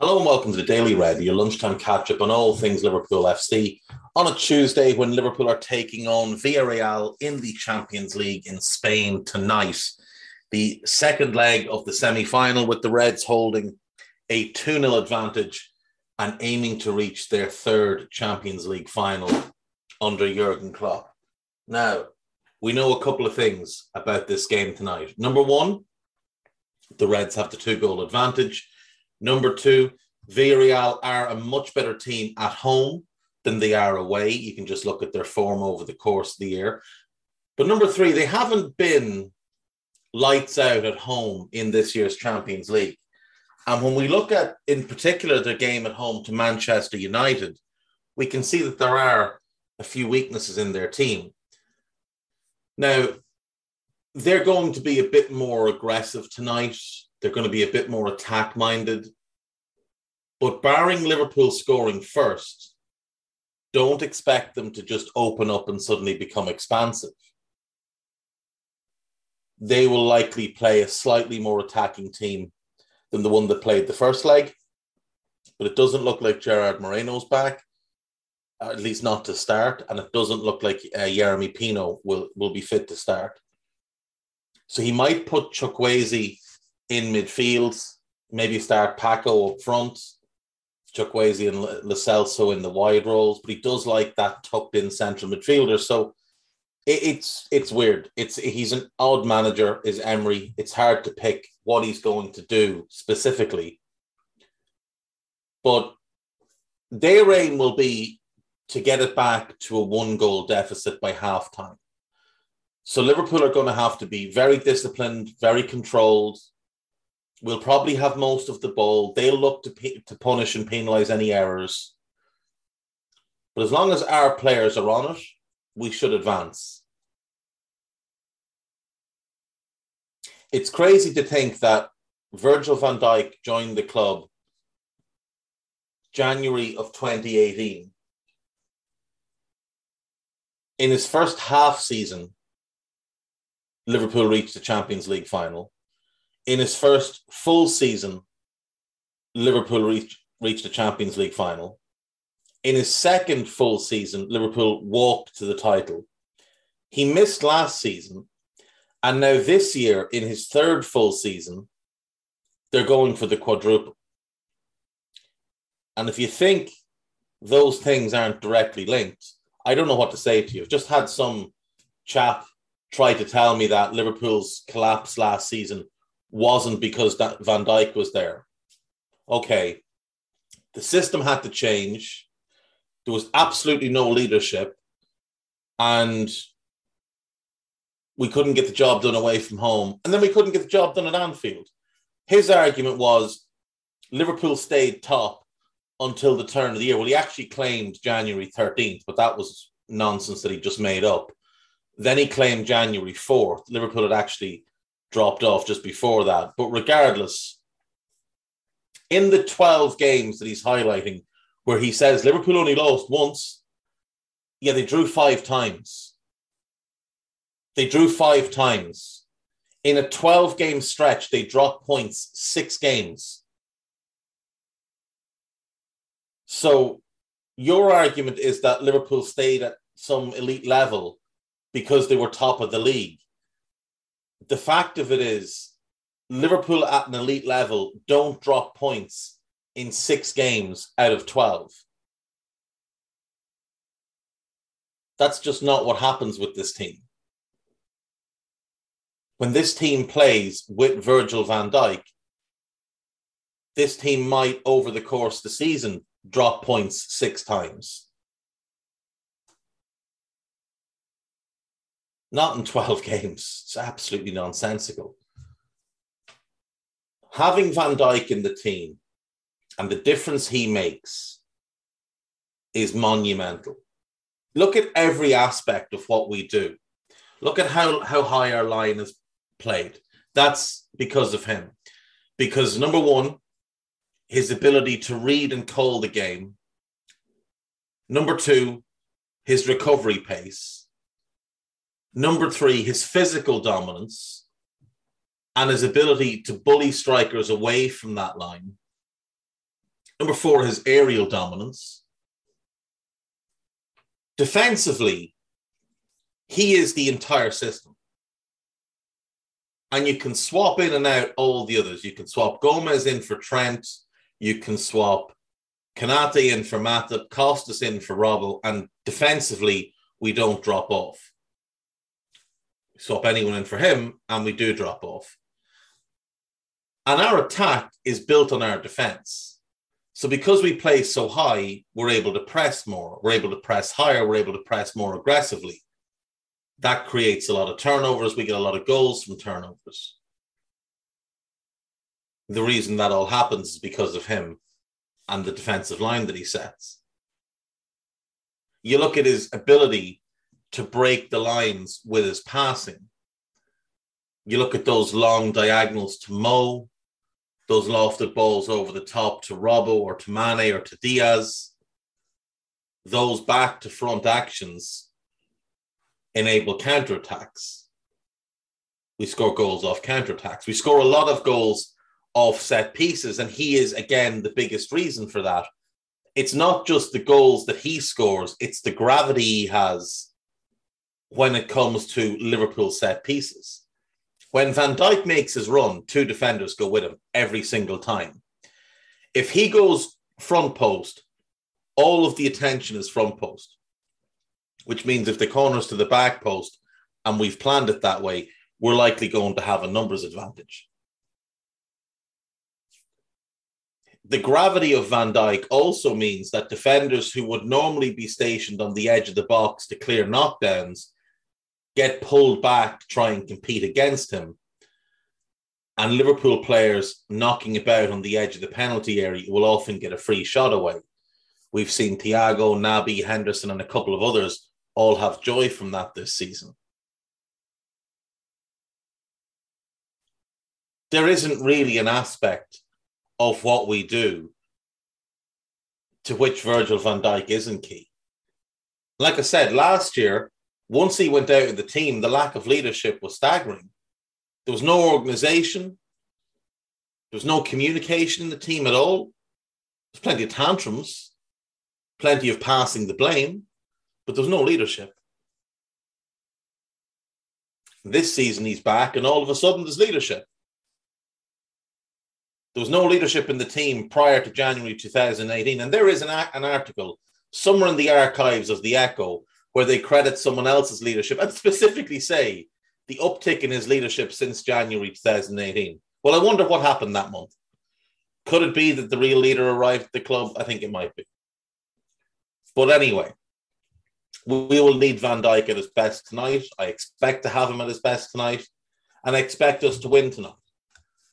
Hello and welcome to the Daily Red, your lunchtime catch up on all things Liverpool FC on a Tuesday when Liverpool are taking on Villarreal in the Champions League in Spain tonight. The second leg of the semi final with the Reds holding a 2 0 advantage and aiming to reach their third Champions League final under Jurgen Klopp. Now, we know a couple of things about this game tonight. Number one, the Reds have the two goal advantage. Number two, Villarreal are a much better team at home than they are away. You can just look at their form over the course of the year. But number three, they haven't been lights out at home in this year's Champions League. And when we look at, in particular, the game at home to Manchester United, we can see that there are a few weaknesses in their team. Now, they're going to be a bit more aggressive tonight. They're going to be a bit more attack minded. But barring Liverpool scoring first, don't expect them to just open up and suddenly become expansive. They will likely play a slightly more attacking team than the one that played the first leg. But it doesn't look like Gerard Moreno's back, at least not to start. And it doesn't look like uh, Jeremy Pino will, will be fit to start. So he might put Chukwueze in midfield, maybe start Paco up front, Chukwueze and Celso in the wide roles, but he does like that tucked in central midfielder. So it, it's it's weird. It's he's an odd manager, is Emery. It's hard to pick what he's going to do specifically. But their aim will be to get it back to a one goal deficit by half time. So Liverpool are going to have to be very disciplined, very controlled, We'll probably have most of the ball. They'll look to, to punish and penalise any errors. But as long as our players are on it, we should advance. It's crazy to think that Virgil van Dijk joined the club January of 2018. In his first half season, Liverpool reached the Champions League final in his first full season, Liverpool reached, reached the Champions League final. In his second full season, Liverpool walked to the title. He missed last season. And now, this year, in his third full season, they're going for the quadruple. And if you think those things aren't directly linked, I don't know what to say to you. I've just had some chap try to tell me that Liverpool's collapse last season wasn't because that Van Dijk was there. Okay, the system had to change. There was absolutely no leadership, and we couldn't get the job done away from home, and then we couldn't get the job done at Anfield. His argument was Liverpool stayed top until the turn of the year. Well, he actually claimed January 13th, but that was nonsense that he just made up. Then he claimed January 4th. Liverpool had actually dropped off just before that. But regardless, in the 12 games that he's highlighting, where he says Liverpool only lost once, yeah, they drew five times. They drew five times. In a 12 game stretch, they dropped points six games. So your argument is that Liverpool stayed at some elite level because they were top of the league. The fact of it is, Liverpool at an elite level don't drop points in six games out of 12. That's just not what happens with this team. When this team plays with Virgil van Dijk, this team might, over the course of the season, drop points six times. Not in 12 games. It's absolutely nonsensical. Having Van Dijk in the team and the difference he makes is monumental. Look at every aspect of what we do. Look at how, how high our line is played. That's because of him. Because number one, his ability to read and call the game. Number two, his recovery pace. Number three, his physical dominance and his ability to bully strikers away from that line. Number four, his aerial dominance. Defensively, he is the entire system. And you can swap in and out all the others. You can swap Gomez in for Trent. You can swap Konate in for Matip, Costas in for Robbo, and defensively, we don't drop off. Swap anyone in for him, and we do drop off. And our attack is built on our defense. So because we play so high, we're able to press more. We're able to press higher. We're able to press more aggressively. That creates a lot of turnovers. We get a lot of goals from turnovers the reason that all happens is because of him and the defensive line that he sets. You look at his ability to break the lines with his passing. You look at those long diagonals to Mo, those lofted balls over the top to Robbo or to Mane or to Diaz. Those back to front actions enable counterattacks. We score goals off counterattacks. We score a lot of goals off set pieces. And he is, again, the biggest reason for that. It's not just the goals that he scores, it's the gravity he has when it comes to Liverpool set pieces. When Van Dijk makes his run, two defenders go with him every single time. If he goes front post, all of the attention is front post, which means if the corner's to the back post and we've planned it that way, we're likely going to have a numbers advantage. the gravity of Van Dijk also means that defenders who would normally be stationed on the edge of the box to clear knockdowns get pulled back try and compete against him. And Liverpool players knocking about on the edge of the penalty area will often get a free shot away. We've seen Thiago, Naby, Henderson, and a couple of others all have joy from that this season. There isn't really an aspect of what we do to which Virgil van Dijk isn't key. Like I said, last year, once he went out of the team, the lack of leadership was staggering. There was no organization, there was no communication in the team at all. There's plenty of tantrums, plenty of passing the blame, but there was no leadership. This season, he's back, and all of a sudden, there's leadership. There was no leadership in the team prior to January 2018. And there is an, an article somewhere in the archives of the Echo where they credit someone else's leadership and specifically say the uptick in his leadership since January 2018. Well, I wonder what happened that month. Could it be that the real leader arrived at the club? I think it might be. But anyway, we will need Van Dijk at his best tonight. I expect to have him at his best tonight. And I expect us to win tonight.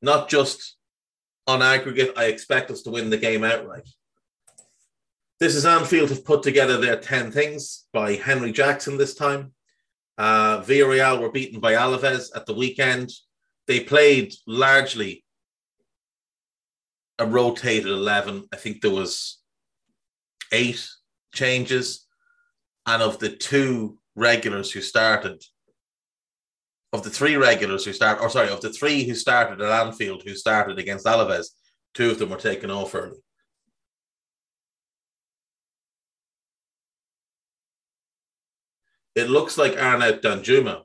Not just on aggregate, I expect us to win the game outright. This is Anfield have put together their 10 things by Henry Jackson this time. Uh, Villarreal were beaten by Alaves at the weekend. They played largely a rotated 11. I think there was eight changes. And of the two regulars who started, of the three regulars who start, or sorry, of the three who started at Anfield who started against Alaves, two of them were taken off early. It looks like Arnaut Danjuma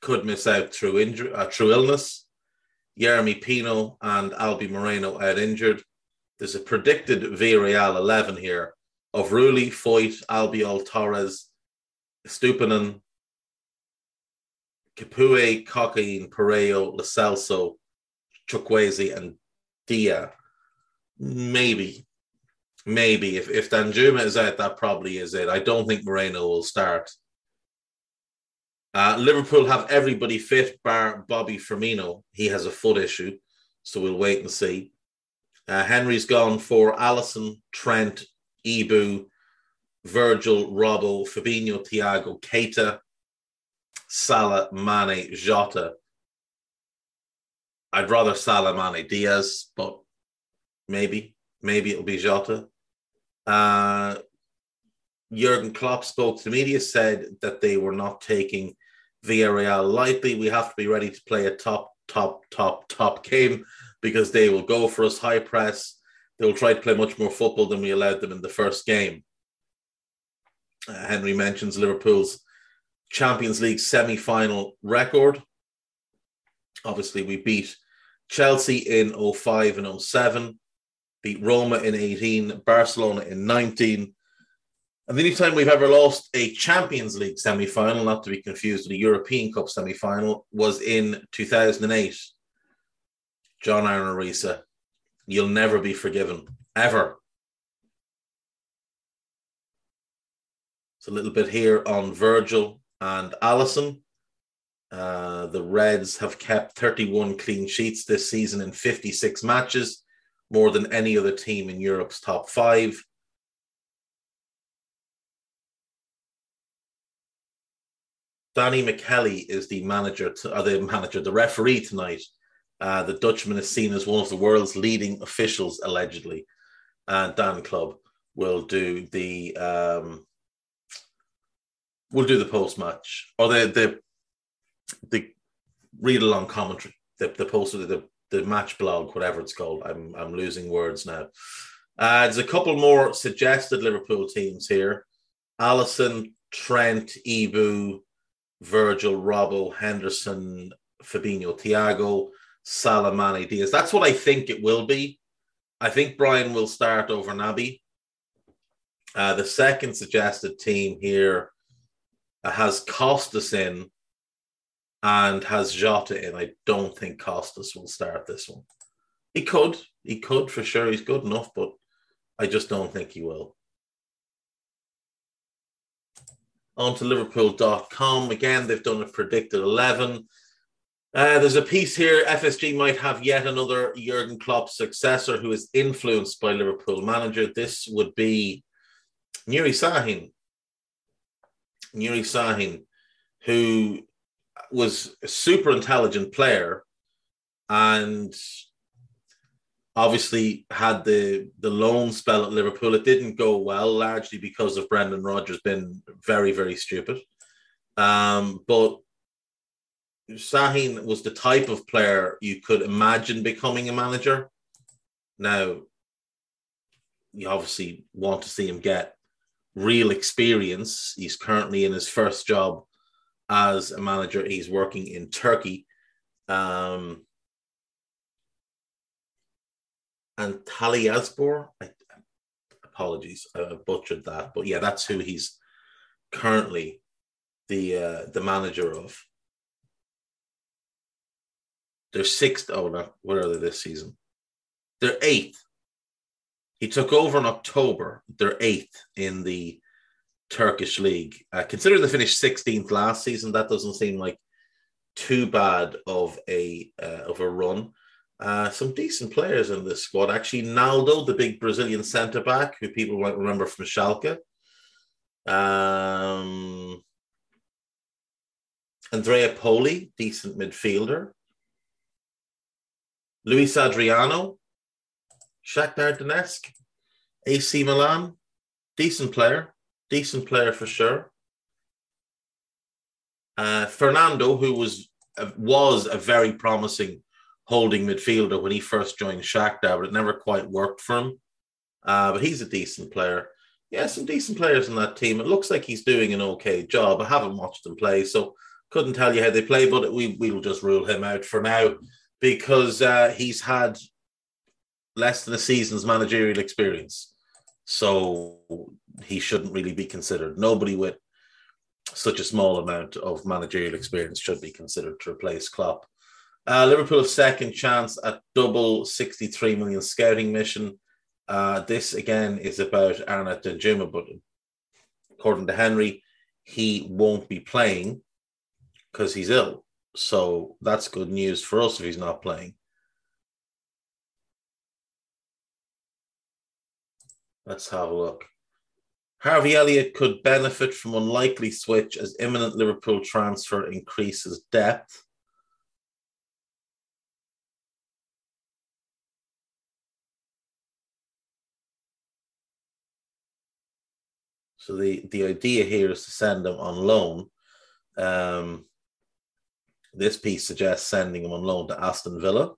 could miss out through injury, uh, through illness. Jeremy Pino and Albi Moreno out injured. There's a predicted Villarreal 11 here of Rulli, Foyth, Albiol, Torres, Stupinan, Capoue, Coquelin, Parejo, Lo Celso, Chukwueze, and Dia. Maybe. Maybe. If, if Danjuma is out, that probably is it. I don't think Moreno will start. Uh, Liverpool have everybody fit bar Bobby Firmino. He has a foot issue, so we'll wait and see. Uh, Henry's gone for Alisson, Trent, Ibou, Virgil, Robbo, Fabinho, Thiago, Keita, Salah, Mane, Jota. I'd rather Salah, Mane, Diaz, but maybe, maybe it'll be Jota. Uh, Jurgen Klopp spoke to the media, said that they were not taking Villarreal lightly. We have to be ready to play a top, top, top, top game because they will go for us high press. They will try to play much more football than we allowed them in the first game. Uh, Henry mentions Liverpool's Champions League semi final record. Obviously, we beat Chelsea in 05 and 07, beat Roma in 18, Barcelona in 19, and the only time we've ever lost a Champions League semi final, not to be confused with a European Cup semi final, was in 2008. John Arne Riise, you'll never be forgiven, ever. It's a little bit here on Virgil and Alisson. Uh, the Reds have kept 31 clean sheets this season in 56 matches, more than any other team in Europe's top five. Danny Makkelie is the manager, to, or the manager, the referee tonight. Uh, the Dutchman is seen as one of the world's leading officials, allegedly. And Dan Club will do the um, will do the post match or the the the read along commentary, the the post of the the match blog, whatever it's called. I'm I'm losing words now. Uh, there's a couple more suggested Liverpool teams here: Alisson, Trent, Ibou, Virgil, Robbo, Henderson, Fabinho, Thiago, Salah, Mane, Diaz. That's what I think it will be. I think Brian will start over Naby. Uh, the second suggested team here has Costas in and has Jota in. I don't think Costas will start this one. He could. He could for sure. He's good enough, but I just don't think he will. On to liverpool.com. Again, they've done a predicted 11. Uh, there's a piece here. FSG might have yet another Jurgen Klopp successor who is influenced by Liverpool manager. This would be Nuri Sahin. Nuri Sahin, who was a super intelligent player and obviously had the the loan spell at Liverpool. It didn't go well, largely because of Brendan Rodgers being very, very stupid. Um, but Sahin was the type of player you could imagine becoming a manager. Now, you obviously want to see him get real experience. He's currently in his first job as a manager. He's working in Turkey. Um, and Talyazbor. I, apologies, I butchered that, but yeah, that's who he's currently the uh, the manager of. They're sixth. Oh no, where are they this season? They're eighth. He took over in October. They're eighth in the Turkish league. Uh, they finished 16th last season. That doesn't seem like too bad of a uh, of a run. Uh, some decent players in this squad. Actually, Naldo, the big Brazilian centre back, who people might remember from Schalke. Um, Andrea Poli, decent midfielder. Luis Adriano, Shakhtar Donetsk, AC Milan, decent player, decent player for sure. Uh, Fernando, who was was a very promising holding midfielder when he first joined Shakhtar, but it never quite worked for him. Uh, but he's a decent player. Yeah, some decent players in that team. It looks like he's doing an okay job. I haven't watched him play, so couldn't tell you how they play, but we we'll just rule him out for now because uh, he's had less than a season's managerial experience. So he shouldn't really be considered. Nobody with such a small amount of managerial experience should be considered to replace Klopp. Uh, Liverpool have second chance at double 63 million scouting mission. Uh, this again is about Arnaut Danjuma, but according to Henry, he won't be playing because he's ill. So that's good news for us if he's not playing. Let's have a look. Harvey Elliott could benefit from unlikely switch as imminent Liverpool transfer increases depth. So the, the idea here is to send him on loan. Um, this piece suggests sending him on loan to Aston Villa.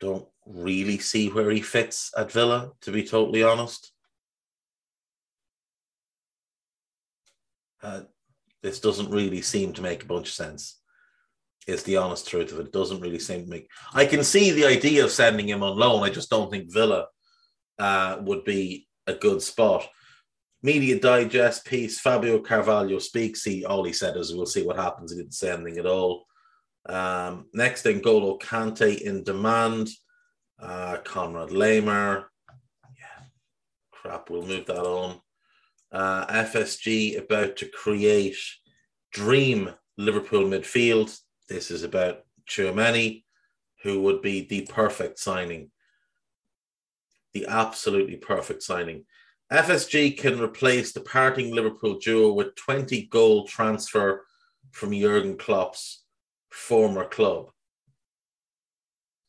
Don't really see where he fits at Villa, to be totally honest. Uh, this doesn't really seem to make a bunch of sense. Is the honest truth of it. it. Doesn't really seem to make. I can see the idea of sending him on loan. I just don't think Villa uh, would be a good spot. Media Digest piece, Fabio Carvalho speaks. He all he said is we'll see what happens. He didn't say anything at all. Um, next, N'Golo Kante in demand. Uh, Konrad Laimer. Yeah, crap. We'll move that on. Uh, FSG about to create dream Liverpool midfield. This is about Tchouameni, who would be the perfect signing. The absolutely perfect signing. FSG can replace the departing Liverpool duo with 20 goal transfer from Jurgen Klopp's former club.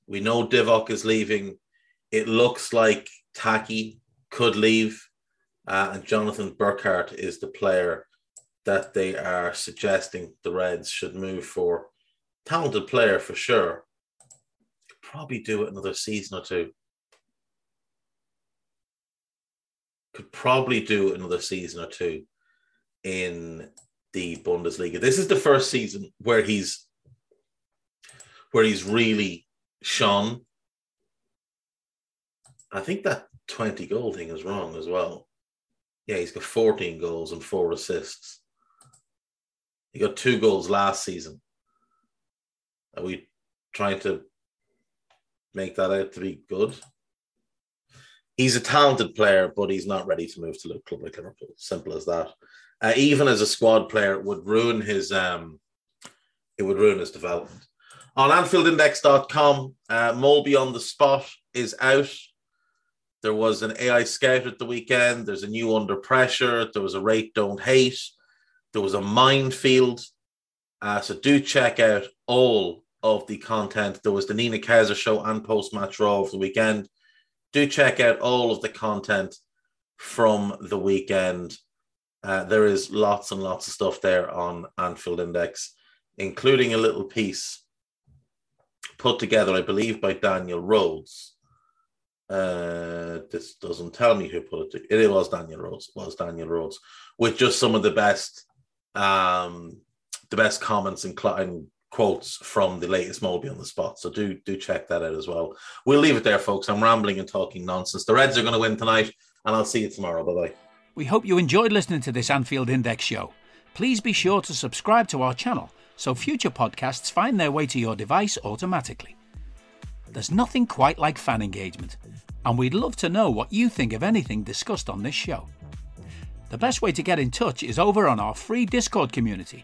We know Divock is leaving. It looks like Taki could leave, uh, and Jonathan Burkardt is the player that they are suggesting the Reds should move for. Talented player for sure. Could probably do it another season or two. Could probably do another season or two in the Bundesliga. This is the first season where he's where he's really shone. I think that 20 goal thing is wrong as well. Yeah, he's got 14 goals and four assists. He got two goals last season. Are we trying to make that out to be good? He's a talented player, but he's not ready to move to a club like Liverpool. Simple as that. Uh, even as a squad player, it would ruin his um, it would ruin his development. On AnfieldIndex.com, uh, Molby on the spot is out. There was an AI scout at the weekend. There's a new under pressure. There was a rate don't hate. There was a minefield. Uh, so do check out all of the content. There was the Nina Kaiser show and post match raw of the weekend do check out all of the content from the weekend. Uh, there is lots and lots of stuff there on Anfield Index, including a little piece put together, I believe, by Daniel Rhodes. Uh, this doesn't tell me who put it. It was Daniel Rhodes. It was Daniel Rhodes with just some of the best, um, the best comments and, cl- quotes from the latest Molby on the spot. So do do check that out as well. We'll leave it there, folks. I'm rambling and talking nonsense. The Reds are going to win tonight, and I'll see you tomorrow. Bye bye. We hope you enjoyed listening to this Anfield Index show. Please be sure to subscribe to our channel so future podcasts find their way to your device automatically. There's nothing quite like fan engagement, and we'd love to know what you think of anything discussed on this show. The best way to get in touch is over on our free Discord community